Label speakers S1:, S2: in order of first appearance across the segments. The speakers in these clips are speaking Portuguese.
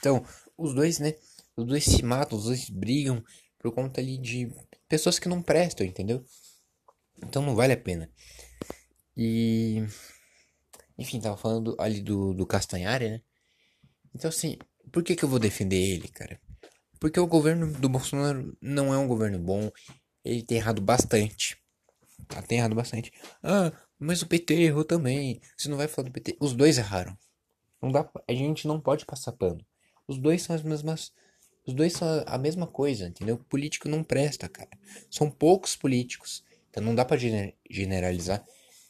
S1: Então, os dois, né? Os dois se matam, os dois brigam por conta ali de pessoas que não prestam, entendeu? Então não vale a pena. E. Enfim, tava falando ali do, do Castanhari, né? Então, assim, por que, que eu vou defender ele, cara? Porque o governo do Bolsonaro não é um governo bom. Ele tem errado bastante. Tá, tem errado bastante. Ah, mas o PT errou também. Você não vai falar do PT. Os dois erraram. Não dá, a gente não pode passar pano. Os dois são as mesmas. Os dois são a mesma coisa, entendeu? Político não presta, cara. São poucos políticos. Então não dá pra generalizar.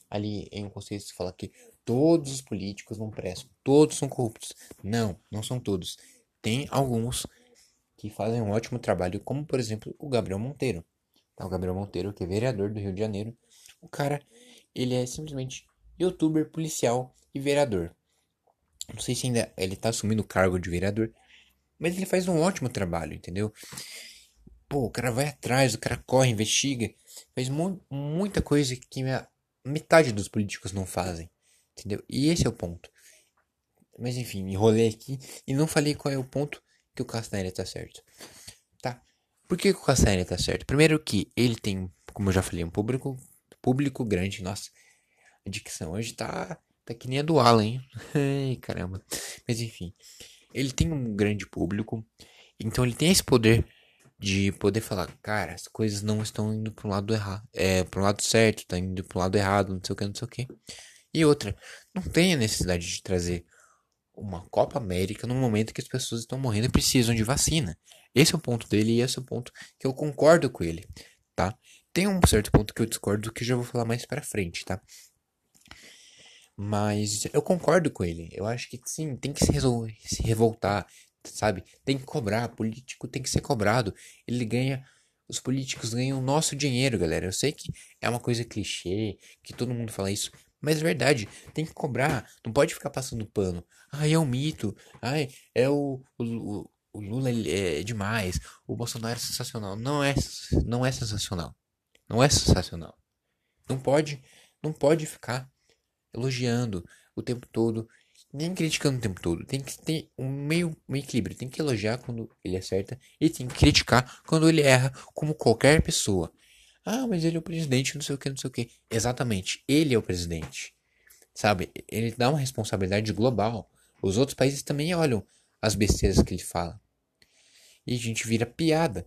S1: Ali em um conceito se fala que todos os políticos não prestam. Todos são corruptos. Não, não são todos. Tem alguns que fazem um ótimo trabalho, como por exemplo o Gabriel Monteiro. Tá, o Gabriel Monteiro, que é vereador do Rio de Janeiro. O cara, ele é simplesmente youtuber, policial e vereador. Não sei se ainda ele tá assumindo o cargo de vereador, mas ele faz um ótimo trabalho, entendeu? Pô, o cara vai atrás, o cara corre, investiga, faz mu muita coisa que metade dos políticos não fazem, entendeu? E esse é o ponto. Mas enfim, me enrolei aqui e não falei qual é o ponto que o Castanheira tá certo. Tá? Por que, que o Castanheira tá certo? Primeiro que ele tem, como eu já falei, um público, público grande. Nossa, a dicção hoje tá, tá que nem a do Alan, hein? Caramba. Mas enfim, ele tem um grande público. Então ele tem esse poder de poder falar, cara, as coisas não estão indo pro lado errado, é, pro lado certo, tá indo pro lado errado, não sei o que, não sei o que. E outra, não tem a necessidade de trazer uma Copa América no momento que as pessoas estão morrendo e precisam de vacina. Esse é o ponto dele e esse é o ponto que eu concordo com ele, tá? Tem um certo ponto que eu discordo que eu já vou falar mais pra frente, tá? Mas eu concordo com ele. Eu acho que sim, tem que se, se revoltar, sabe? Tem que cobrar. Político tem que ser cobrado. Ele ganha. Os políticos ganham o nosso dinheiro, galera. Eu sei que é uma coisa clichê, que todo mundo fala isso, mas é verdade, tem que cobrar, não pode ficar passando pano. Ai, é um mito. Ai, é o, o, o Lula é demais. O Bolsonaro é sensacional. Não é, não é sensacional. Não é sensacional. Não pode, não pode ficar elogiando o tempo todo, nem criticando o tempo todo. Tem que ter um meio, um equilíbrio. Tem que elogiar quando ele acerta e tem que criticar quando ele erra, como qualquer pessoa. Ah, mas ele é o presidente, não sei o que, não sei o que. Exatamente, ele é o presidente. Sabe? Ele dá uma responsabilidade global. Os outros países também olham as besteiras que ele fala. E a gente vira piada.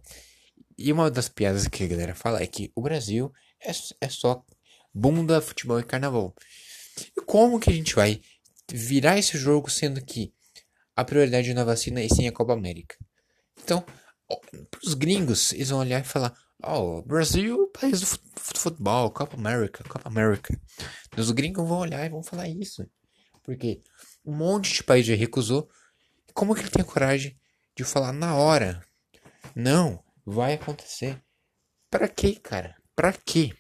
S1: E uma das piadas que a galera fala é que o Brasil é, é só bunda, futebol e carnaval. E como que a gente vai virar esse jogo sendo que a prioridade na vacina é sim a Copa América? Então, os gringos, eles vão olhar e falar: Oh, Brasil, país do futebol, Copa América, Copa América. Os gringos vão olhar e vão falar isso. Porque um monte de país já recusou. Como que ele tem coragem de falar na hora? Não, vai acontecer. Para quê, cara? Para quê?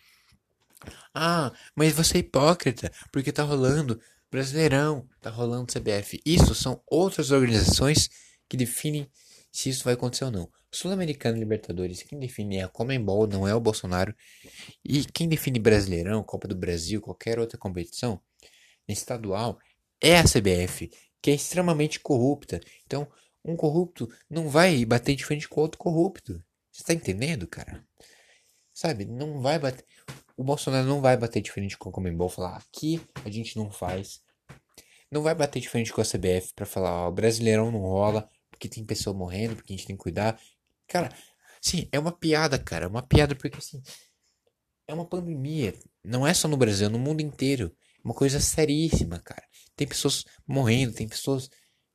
S1: Ah, mas você é hipócrita, porque tá rolando Brasileirão, tá rolando CBF. Isso são outras organizações que definem se isso vai acontecer ou não. Sul-Americano Libertadores, quem define é a Comembol, não é o Bolsonaro. E quem define Brasileirão, Copa do Brasil, qualquer outra competição estadual é a CBF, que é extremamente corrupta. Então, um corrupto não vai bater de frente com outro corrupto. Você tá entendendo, cara? Sabe, não vai bater. O Bolsonaro não vai bater de frente com a Comembol falar aqui a gente não faz. Não vai bater de frente com a CBF para falar, ó, o Brasileirão não rola, porque tem pessoa morrendo, porque a gente tem que cuidar. Cara, sim, é uma piada, cara. É uma piada porque, assim, é uma pandemia. Não é só no Brasil, é no mundo inteiro. É uma coisa seríssima, cara. Tem pessoas morrendo, tem pessoas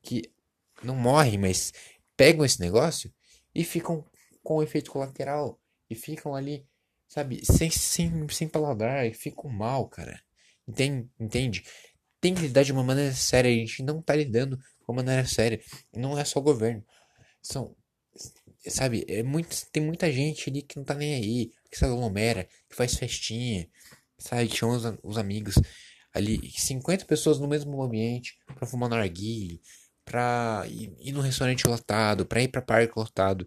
S1: que não morrem, mas pegam esse negócio e ficam com efeito colateral. E ficam ali, sabe, sem, sem, sem paladar, e ficam mal, cara. Entende? Entende? Tem que lidar de uma maneira séria. A gente não tá lidando de uma maneira séria. Não é só o governo. São sabe, é muito, tem muita gente ali que não tá nem aí, que se aglomera, que faz festinha, sabe, que chama os, os amigos ali, 50 pessoas no mesmo ambiente pra fumar narguile, pra ir, ir no restaurante lotado, pra ir pra parque lotado.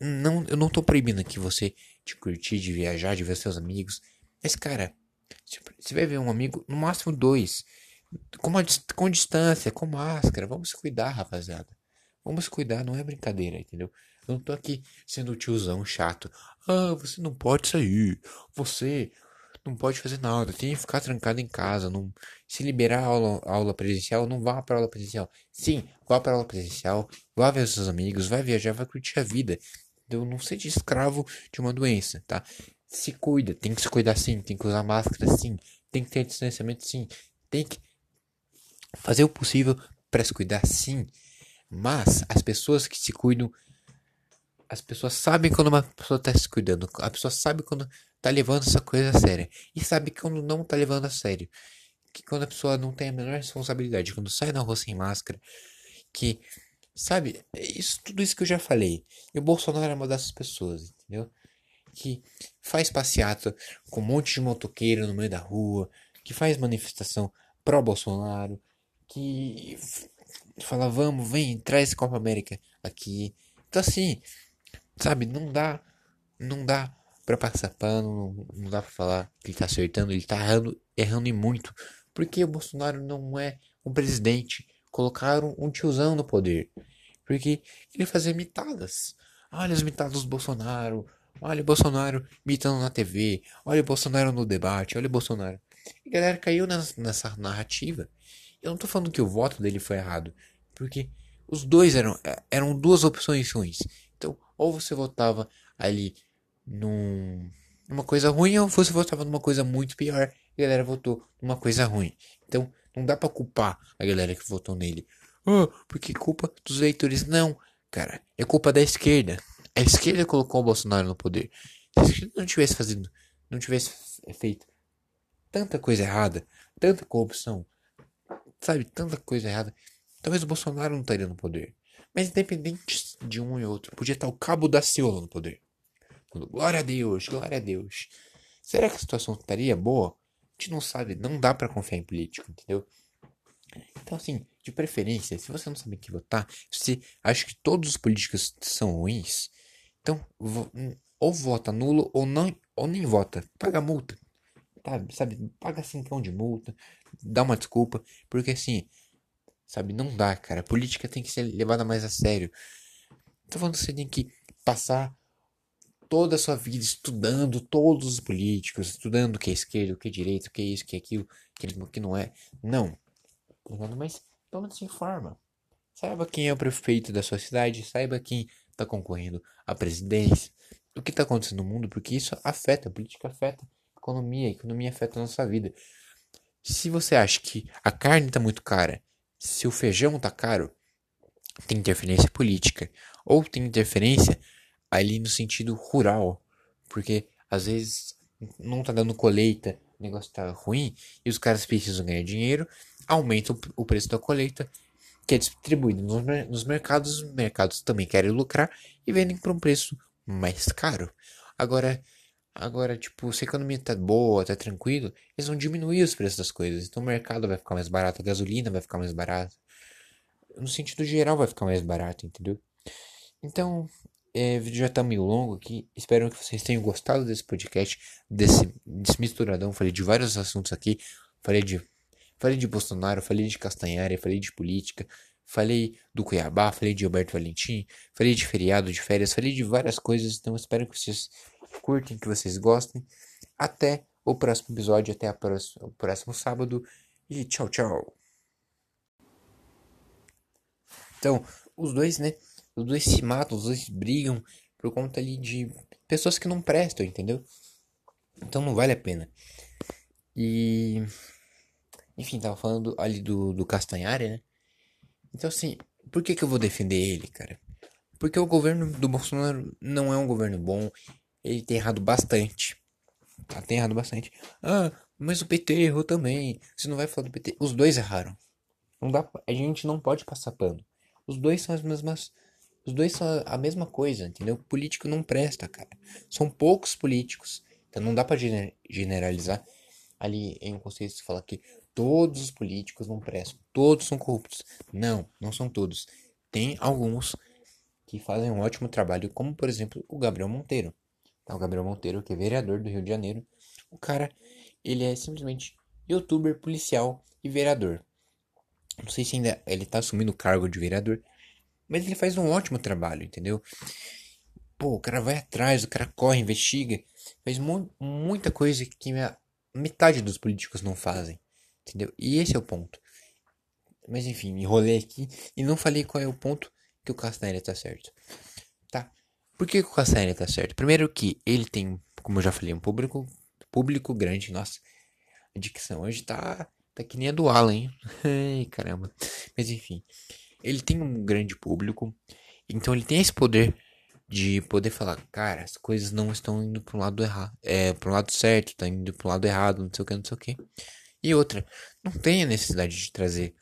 S1: Não, eu não tô proibindo aqui você de curtir, de viajar, de ver seus amigos. Mas, cara, você vai ver um amigo, no máximo dois. Com, com distância, com máscara. Vamos se cuidar, rapaziada. Vamos cuidar, não é brincadeira, entendeu? Eu não tô aqui sendo tiozão chato. Ah, você não pode sair. Você não pode fazer nada. Tem que ficar trancado em casa. Não... Se liberar a aula, aula presencial, não vá para aula presencial. Sim, vá para aula presencial. Vá ver seus amigos. Vai viajar, vai curtir a vida. Então não seja escravo de uma doença, tá? Se cuida. Tem que se cuidar sim. Tem que usar máscara sim. Tem que ter distanciamento sim. Tem que fazer o possível para se cuidar sim. Mas as pessoas que se cuidam as pessoas sabem quando uma pessoa está se cuidando. A pessoa sabe quando está levando essa coisa a sério. E sabe quando não está levando a sério. Que quando a pessoa não tem a menor responsabilidade. Quando sai na rua sem máscara. Que, sabe, isso, tudo isso que eu já falei. E o Bolsonaro é uma dessas pessoas, entendeu? Que faz passeata com um monte de motoqueiro no meio da rua. Que faz manifestação pró-Bolsonaro. Que fala, vamos, vem, traz Copa América aqui. Então assim, Sabe, não dá. Não dá pra passar pano, não, dá pra falar que ele tá acertando, ele tá errando, errando e muito. Porque o Bolsonaro não é um presidente. Colocaram um tiozão no poder. Porque ele fazia mitadas. Olha as mitadas do Bolsonaro. Olha o Bolsonaro imitando na TV. Olha o Bolsonaro no debate. Olha o Bolsonaro. E a galera caiu nessa, nessa narrativa. Eu não tô falando que o voto dele foi errado. Porque os dois eram, eram duas opções ruins. Então, ou você votava ali num, numa coisa ruim, ou você votava numa coisa muito pior e a galera votou numa coisa ruim. Então, não dá para culpar a galera que votou nele. Oh, porque culpa dos eleitores. Não, cara, é culpa da esquerda. A esquerda colocou o Bolsonaro no poder. Se a esquerda não tivesse fazendo, não tivesse feito tanta coisa errada, tanta corrupção, sabe, tanta coisa errada, talvez o Bolsonaro não estaria no poder. Mas independente de um e outro, podia estar o cabo da Ciolo no poder. Glória a Deus, glória a Deus. Será que a situação estaria boa? Gente não sabe, não dá para confiar em político, entendeu? Então, assim, de preferência, se você não sabe que votar, se você acha que todos os políticos são ruins, então, ou vota nulo ou, não, ou nem vota, paga multa. Tá, sabe, paga cincão de multa, dá uma desculpa, porque assim, Sabe? Não dá, cara. A política tem que ser levada mais a sério. Que você tem que passar toda a sua vida estudando todos os políticos, estudando o que é esquerda, o que é direita, o que é isso, o que é aquilo, o que não é. Não. Mas pelo menos se informa. Saiba quem é o prefeito da sua cidade, saiba quem está concorrendo à presidência, o que está acontecendo no mundo, porque isso afeta, a política afeta a economia, a economia afeta a nossa vida. Se você acha que a carne está muito cara se o feijão tá caro, tem interferência política. Ou tem interferência ali no sentido rural. Porque às vezes não tá dando colheita, o negócio tá ruim e os caras precisam ganhar dinheiro, aumentam o preço da colheita, que é distribuído nos, nos mercados, os mercados também querem lucrar e vendem por um preço mais caro. Agora, agora tipo, se a economia tá boa, tá tranquilo, eles vão diminuir os preços das coisas. Então o mercado vai ficar mais barato, a gasolina vai ficar mais barata. No sentido geral vai ficar mais barato, entendeu? Então, é, o vídeo já tá meio longo aqui. Espero que vocês tenham gostado desse podcast, desse, desse misturadão. Falei de vários assuntos aqui. Falei de, falei de Bolsonaro, falei de Castanhari, falei de política. Falei do Cuiabá, falei de Alberto Valentim, falei de feriado, de férias, falei de várias coisas. Então espero que vocês curtem, que vocês gostem. Até o próximo episódio, até próxima, o próximo sábado. E tchau, tchau. Então, os dois, né? Os dois se matam, os dois brigam por conta ali de pessoas que não prestam, entendeu? Então não vale a pena. E. Enfim, tava falando ali do, do Castanhari, né? Então, assim, por que, que eu vou defender ele, cara? Porque o governo do Bolsonaro não é um governo bom. Ele tem errado bastante. Tá, tem errado bastante. Ah, mas o PT errou também. Você não vai falar do PT. Os dois erraram. Não dá, a gente não pode passar pano. Os dois são as mesmas. Os dois são a mesma coisa, entendeu? Político não presta, cara. São poucos políticos. Então não dá pra generalizar. Ali em um conceito se fala que todos os políticos não prestam. Todos são corruptos. Não, não são todos. Tem alguns que fazem um ótimo trabalho, como por exemplo o Gabriel Monteiro. Tá, o Gabriel Monteiro, que é vereador do Rio de Janeiro. O cara, ele é simplesmente youtuber, policial e vereador. Não sei se ainda ele tá assumindo o cargo de vereador, Mas ele faz um ótimo trabalho, entendeu? Pô, o cara vai atrás, o cara corre, investiga. Faz mu muita coisa que metade dos políticos não fazem. Entendeu? E esse é o ponto. Mas enfim, me enrolei aqui e não falei qual é o ponto que o Castanheira tá certo. Tá? Por que, que o Castanheira tá certo? Primeiro que ele tem, como eu já falei, um público, público grande. Nossa, a dicção hoje tá, tá que nem a do Alan, hein? Ai, caramba. Mas enfim, ele tem um grande público. Então ele tem esse poder de poder falar, cara, as coisas não estão indo para um lado errado, é, para um lado certo, tá indo para um lado errado, não sei o que, não sei o que. E outra, não tem a necessidade de trazer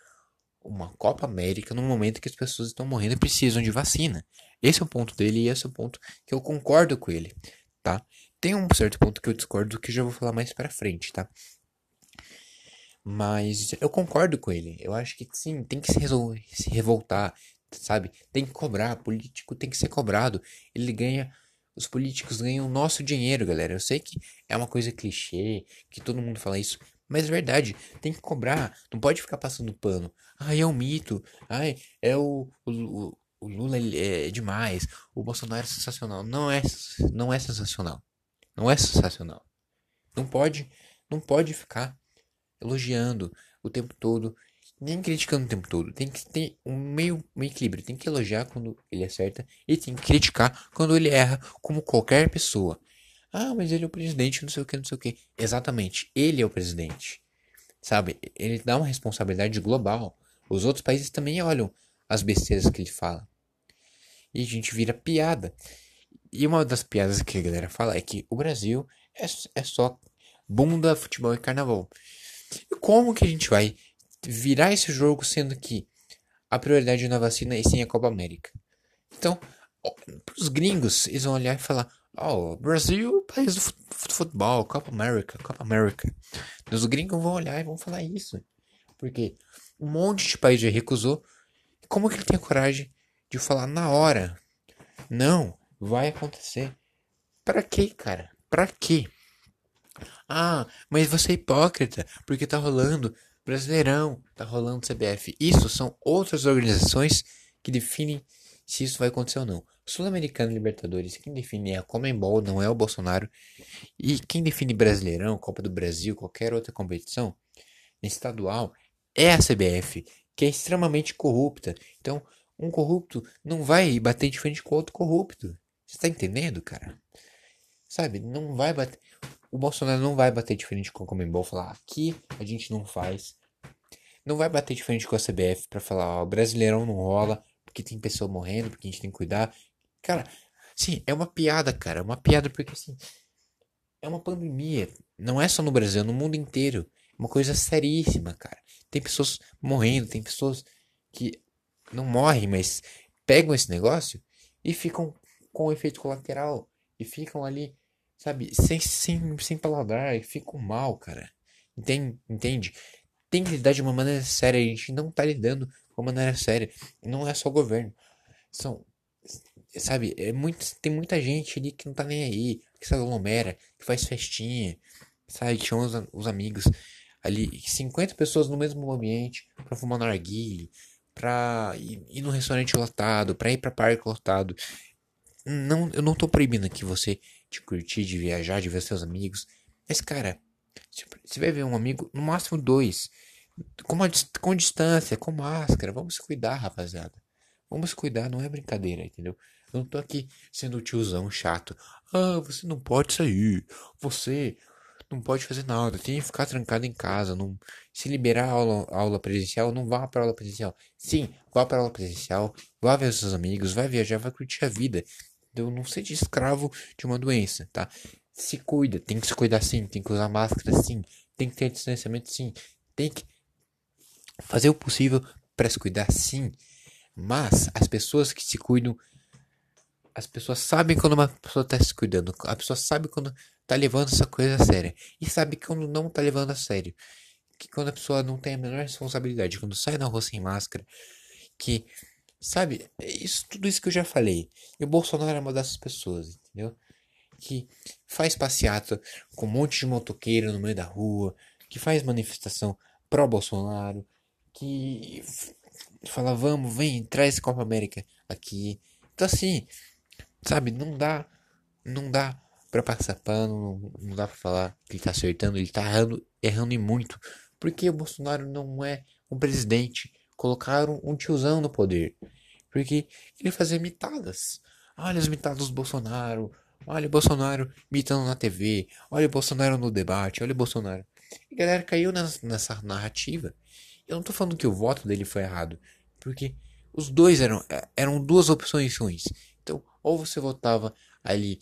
S1: uma Copa América no momento que as pessoas estão morrendo e precisam de vacina. Esse é o ponto dele e esse é o ponto que eu concordo com ele, tá? Tem um certo ponto que eu discordo que eu já vou falar mais para frente, tá? Mas eu concordo com ele. Eu acho que sim, tem que se, resolver, se revoltar, sabe? Tem que cobrar. Político tem que ser cobrado. Ele ganha. Os políticos ganham o nosso dinheiro, galera. Eu sei que é uma coisa clichê, que todo mundo fala isso. Mas é verdade, tem que cobrar. Não pode ficar passando pano. Ai, é um mito. Ai, é o, o, o Lula é demais. O Bolsonaro é sensacional. Não é, não é sensacional. Não é sensacional. Não pode, não pode ficar elogiando o tempo todo, nem criticando o tempo todo. Tem que ter um meio, meio equilíbrio. Tem que elogiar quando ele acerta e tem que criticar quando ele erra, como qualquer pessoa. Ah, mas ele é o presidente, não sei o que, não sei o que. Exatamente, ele é o presidente. Sabe? Ele dá uma responsabilidade global. Os outros países também olham as besteiras que ele fala. E a gente vira piada. E uma das piadas que a galera fala é que o Brasil é, é só bunda, futebol e carnaval. E como que a gente vai virar esse jogo sendo que a prioridade na vacina é sim a Copa América? Então, os gringos, eles vão olhar e falar: Oh, Brasil, país do futebol, Copa América, Copa América. Os gringos vão olhar e vão falar isso. Porque um monte de país já recusou. Como que ele tem a coragem de falar na hora? Não, vai acontecer. Para quê, cara? Para quê? Ah, mas você é hipócrita, porque tá rolando Brasileirão, tá rolando CBF. Isso são outras organizações que definem se isso vai acontecer ou não. Sul-Americano Libertadores, quem define é a Comembol, não é o Bolsonaro. E quem define Brasileirão, Copa do Brasil, qualquer outra competição estadual é a CBF, que é extremamente corrupta. Então, um corrupto não vai bater de frente com outro corrupto. Você tá entendendo, cara? Sabe, não vai bater. O Bolsonaro não vai bater de frente com a Comembol falar aqui a gente não faz. Não vai bater de frente com a CBF para falar, ó, o Brasileirão não rola, porque tem pessoa morrendo, porque a gente tem que cuidar. Cara, sim, é uma piada, cara. É uma piada porque, assim, é uma pandemia. Não é só no Brasil, é no mundo inteiro. É uma coisa seríssima, cara. Tem pessoas morrendo, tem pessoas que não morrem, mas pegam esse negócio e ficam com efeito colateral. E ficam ali, sabe, sem, sem, sem paladar, e ficam mal, cara. Entende? Entende? Tem que lidar de uma maneira séria. A gente não tá lidando de uma maneira séria. Não é só o governo. São sabe, é muito, tem muita gente ali que não tá nem aí, que se aglomera, que faz festinha, sabe, tinha os, os amigos ali, 50 pessoas no mesmo ambiente pra fumar narguile, pra ir, no restaurante lotado, pra ir pra parque lotado. Não, eu não tô proibindo aqui você de curtir, de viajar, de ver seus amigos, mas cara, você vai ver um amigo, no máximo dois, com, uma, com distância, com máscara, vamos cuidar, rapaziada. Vamos cuidar, não é brincadeira, entendeu? Eu não tô aqui sendo tiozão chato. Ah, você não pode sair. Você não pode fazer nada. Tem que ficar trancado em casa. Não... Se liberar a aula, aula presencial, não vá para aula presencial. Sim, vá para aula presencial. Vá ver seus amigos. Vai viajar, vai curtir a vida. Eu não seja escravo de uma doença, tá? Se cuida. Tem que se cuidar sim. Tem que usar máscara sim. Tem que ter distanciamento sim. Tem que fazer o possível para se cuidar sim. Mas as pessoas que se cuidam as pessoas sabem quando uma pessoa está se cuidando. A pessoa sabe quando está levando essa coisa a sério. E sabe quando não está levando a sério. Que quando a pessoa não tem a menor responsabilidade. Quando sai na rua sem máscara. Que, sabe, é isso, tudo isso que eu já falei. E o Bolsonaro é uma dessas pessoas, entendeu? Que faz passeata com um monte de motoqueiro no meio da rua. Que faz manifestação pró-Bolsonaro. Que fala, vamos, vem, traz Copa América. aqui. Então assim, sabe, não dá, não dá pra passar pano, não, não dá pra falar que ele tá acertando, ele tá errando, errando e muito. Porque o Bolsonaro não é um presidente. Colocaram um tiozão no poder. Porque ele fazia mitadas. Olha as mitadas do Bolsonaro. Olha o Bolsonaro imitando na TV. Olha o Bolsonaro no debate. Olha o Bolsonaro. E a galera caiu nessa narrativa. Eu não tô falando que o voto dele foi errado. Porque os dois eram, eram duas opções ruins. Então, ou você votava ali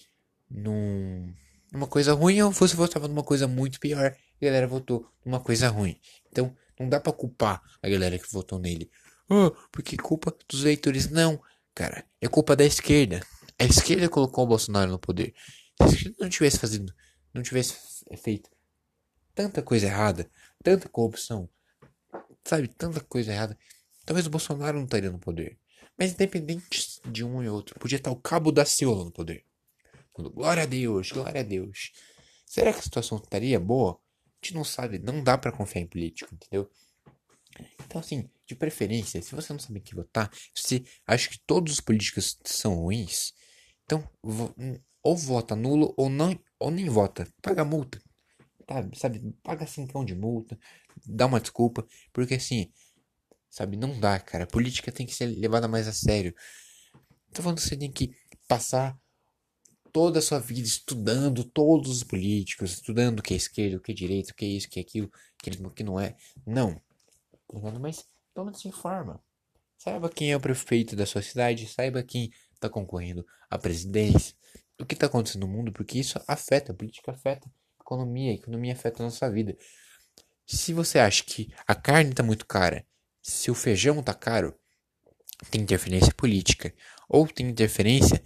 S1: num, numa coisa ruim, ou você votava numa coisa muito pior. E a galera votou numa coisa ruim. Então, não dá pra culpar a galera que votou nele. Oh, porque culpa dos eleitores. Não, cara. É culpa da esquerda. A esquerda colocou o Bolsonaro no poder. Se a esquerda não tivesse fazendo, não tivesse feito tanta coisa errada, tanta corrupção, sabe, tanta coisa errada, talvez o Bolsonaro não estaria no poder. Mas independente de um e outro, podia estar o cabo da Ciolo no poder. Glória a Deus, glória a Deus. Será que a situação estaria boa? Gente não sabe, não dá para confiar em político, entendeu? Então, assim, de preferência, se você não sabe quem votar, se acha que todos os políticos são ruins, então, ou vota nulo ou não, ou nem vota. Paga multa. Sabe, sabe? Paga cincão de multa. Dá uma desculpa. Porque assim, sabe, não dá, cara. A política tem que ser levada mais a sério. Tô falando que você tem que passar toda a sua vida estudando todos os políticos, estudando o que é esquerda, o que é direita, o que é isso, o que é aquilo, o que não é. Não. Mas pelo menos se informa. Saiba quem é o prefeito da sua cidade, saiba quem está concorrendo à presidência, o que está acontecendo no mundo, porque isso afeta, a política afeta a economia, a economia afeta a nossa vida. Se você acha que a carne está muito cara, se o feijão está caro, tem interferência política, ou tem interferência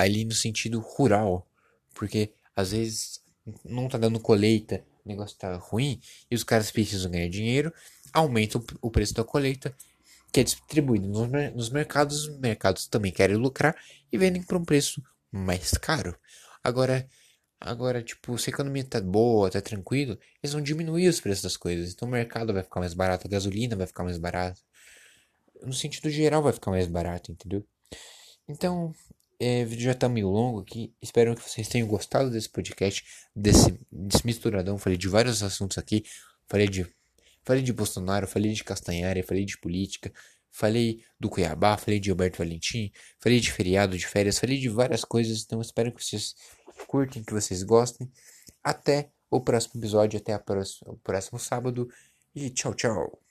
S1: ali no sentido rural, porque às vezes não está dando colheita, o negócio está ruim e os caras precisam ganhar dinheiro, aumentam o preço da colheita que é distribuído nos, nos mercados, os mercados também querem lucrar e vendem por um preço mais caro. Agora, agora tipo, se a economia tá boa, tá tranquilo, eles vão diminuir os preços das coisas. Então o mercado vai ficar mais barato, a gasolina vai ficar mais barata. No sentido geral vai ficar mais barato, entendeu? Então, é, o vídeo já tá meio longo aqui. Espero que vocês tenham gostado desse podcast, desse, desse misturadão. Falei de vários assuntos aqui. Falei de Falei de Bolsonaro, falei de Castanhari, falei de política, falei do Cuiabá, falei de Alberto Valentim, falei de feriado, de férias, falei de várias coisas. Então espero que vocês curtem, que vocês gostem. Até o próximo episódio, até próxima, o próximo sábado. E tchau, tchau.